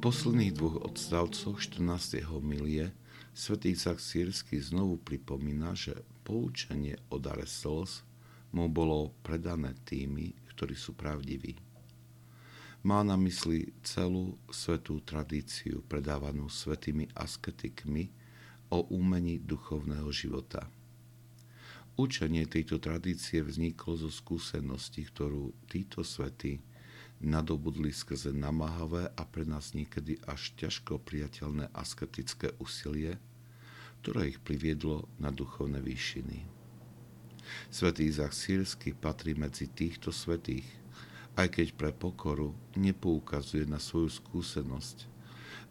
posledných dvoch odstavcoch 14. milie svätý Isaac Sírsky znovu pripomína, že poučenie o dare slz mu bolo predané tými, ktorí sú pravdiví. Má na mysli celú svetú tradíciu predávanú svetými asketikmi o úmení duchovného života. Učenie tejto tradície vzniklo zo skúsenosti, ktorú títo svety nadobudli skrze namáhavé a pre nás niekedy až ťažko priateľné asketické úsilie, ktoré ich priviedlo na duchovné výšiny. Svetý Izak Sírsky patrí medzi týchto svetých, aj keď pre pokoru nepoukazuje na svoju skúsenosť,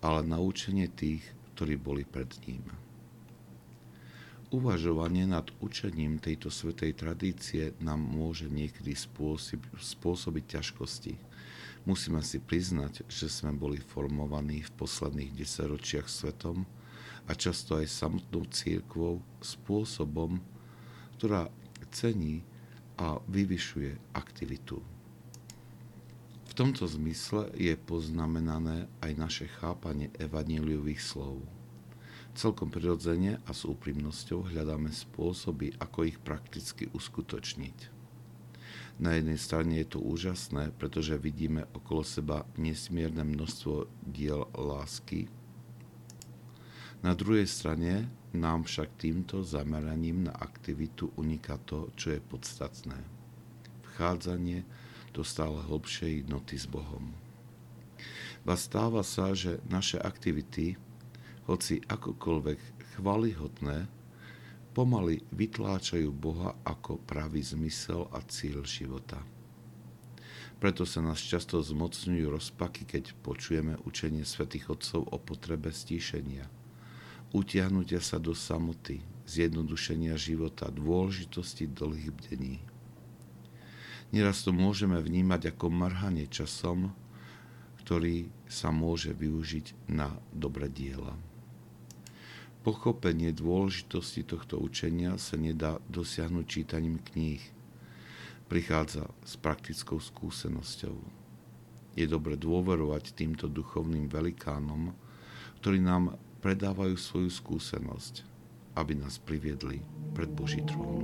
ale na učenie tých, ktorí boli pred ním. Uvažovanie nad učením tejto svetej tradície nám môže niekedy spôsobiť ťažkosti, Musíme si priznať, že sme boli formovaní v posledných desaťročiach svetom a často aj samotnou církvou spôsobom, ktorá cení a vyvyšuje aktivitu. V tomto zmysle je poznamenané aj naše chápanie evaníliových slov. Celkom prirodzene a s úprimnosťou hľadáme spôsoby, ako ich prakticky uskutočniť. Na jednej strane je to úžasné, pretože vidíme okolo seba nesmierne množstvo diel lásky. Na druhej strane nám však týmto zameraním na aktivitu uniká to, čo je podstatné. Vchádzanie do stále hlbšej jednoty s Bohom. Ba stáva sa, že naše aktivity, hoci akokoľvek chvalihodné, pomaly vytláčajú Boha ako pravý zmysel a cieľ života. Preto sa nás často zmocňujú rozpaky, keď počujeme učenie svätých Otcov o potrebe stíšenia, utiahnutia sa do samoty, zjednodušenia života, dôležitosti dlhých bdení. Nieraz to môžeme vnímať ako marhanie časom, ktorý sa môže využiť na dobré diela. Pochopenie dôležitosti tohto učenia sa nedá dosiahnuť čítaním kníh. Prichádza s praktickou skúsenosťou. Je dobre dôverovať týmto duchovným velikánom, ktorí nám predávajú svoju skúsenosť, aby nás priviedli pred Boží trón.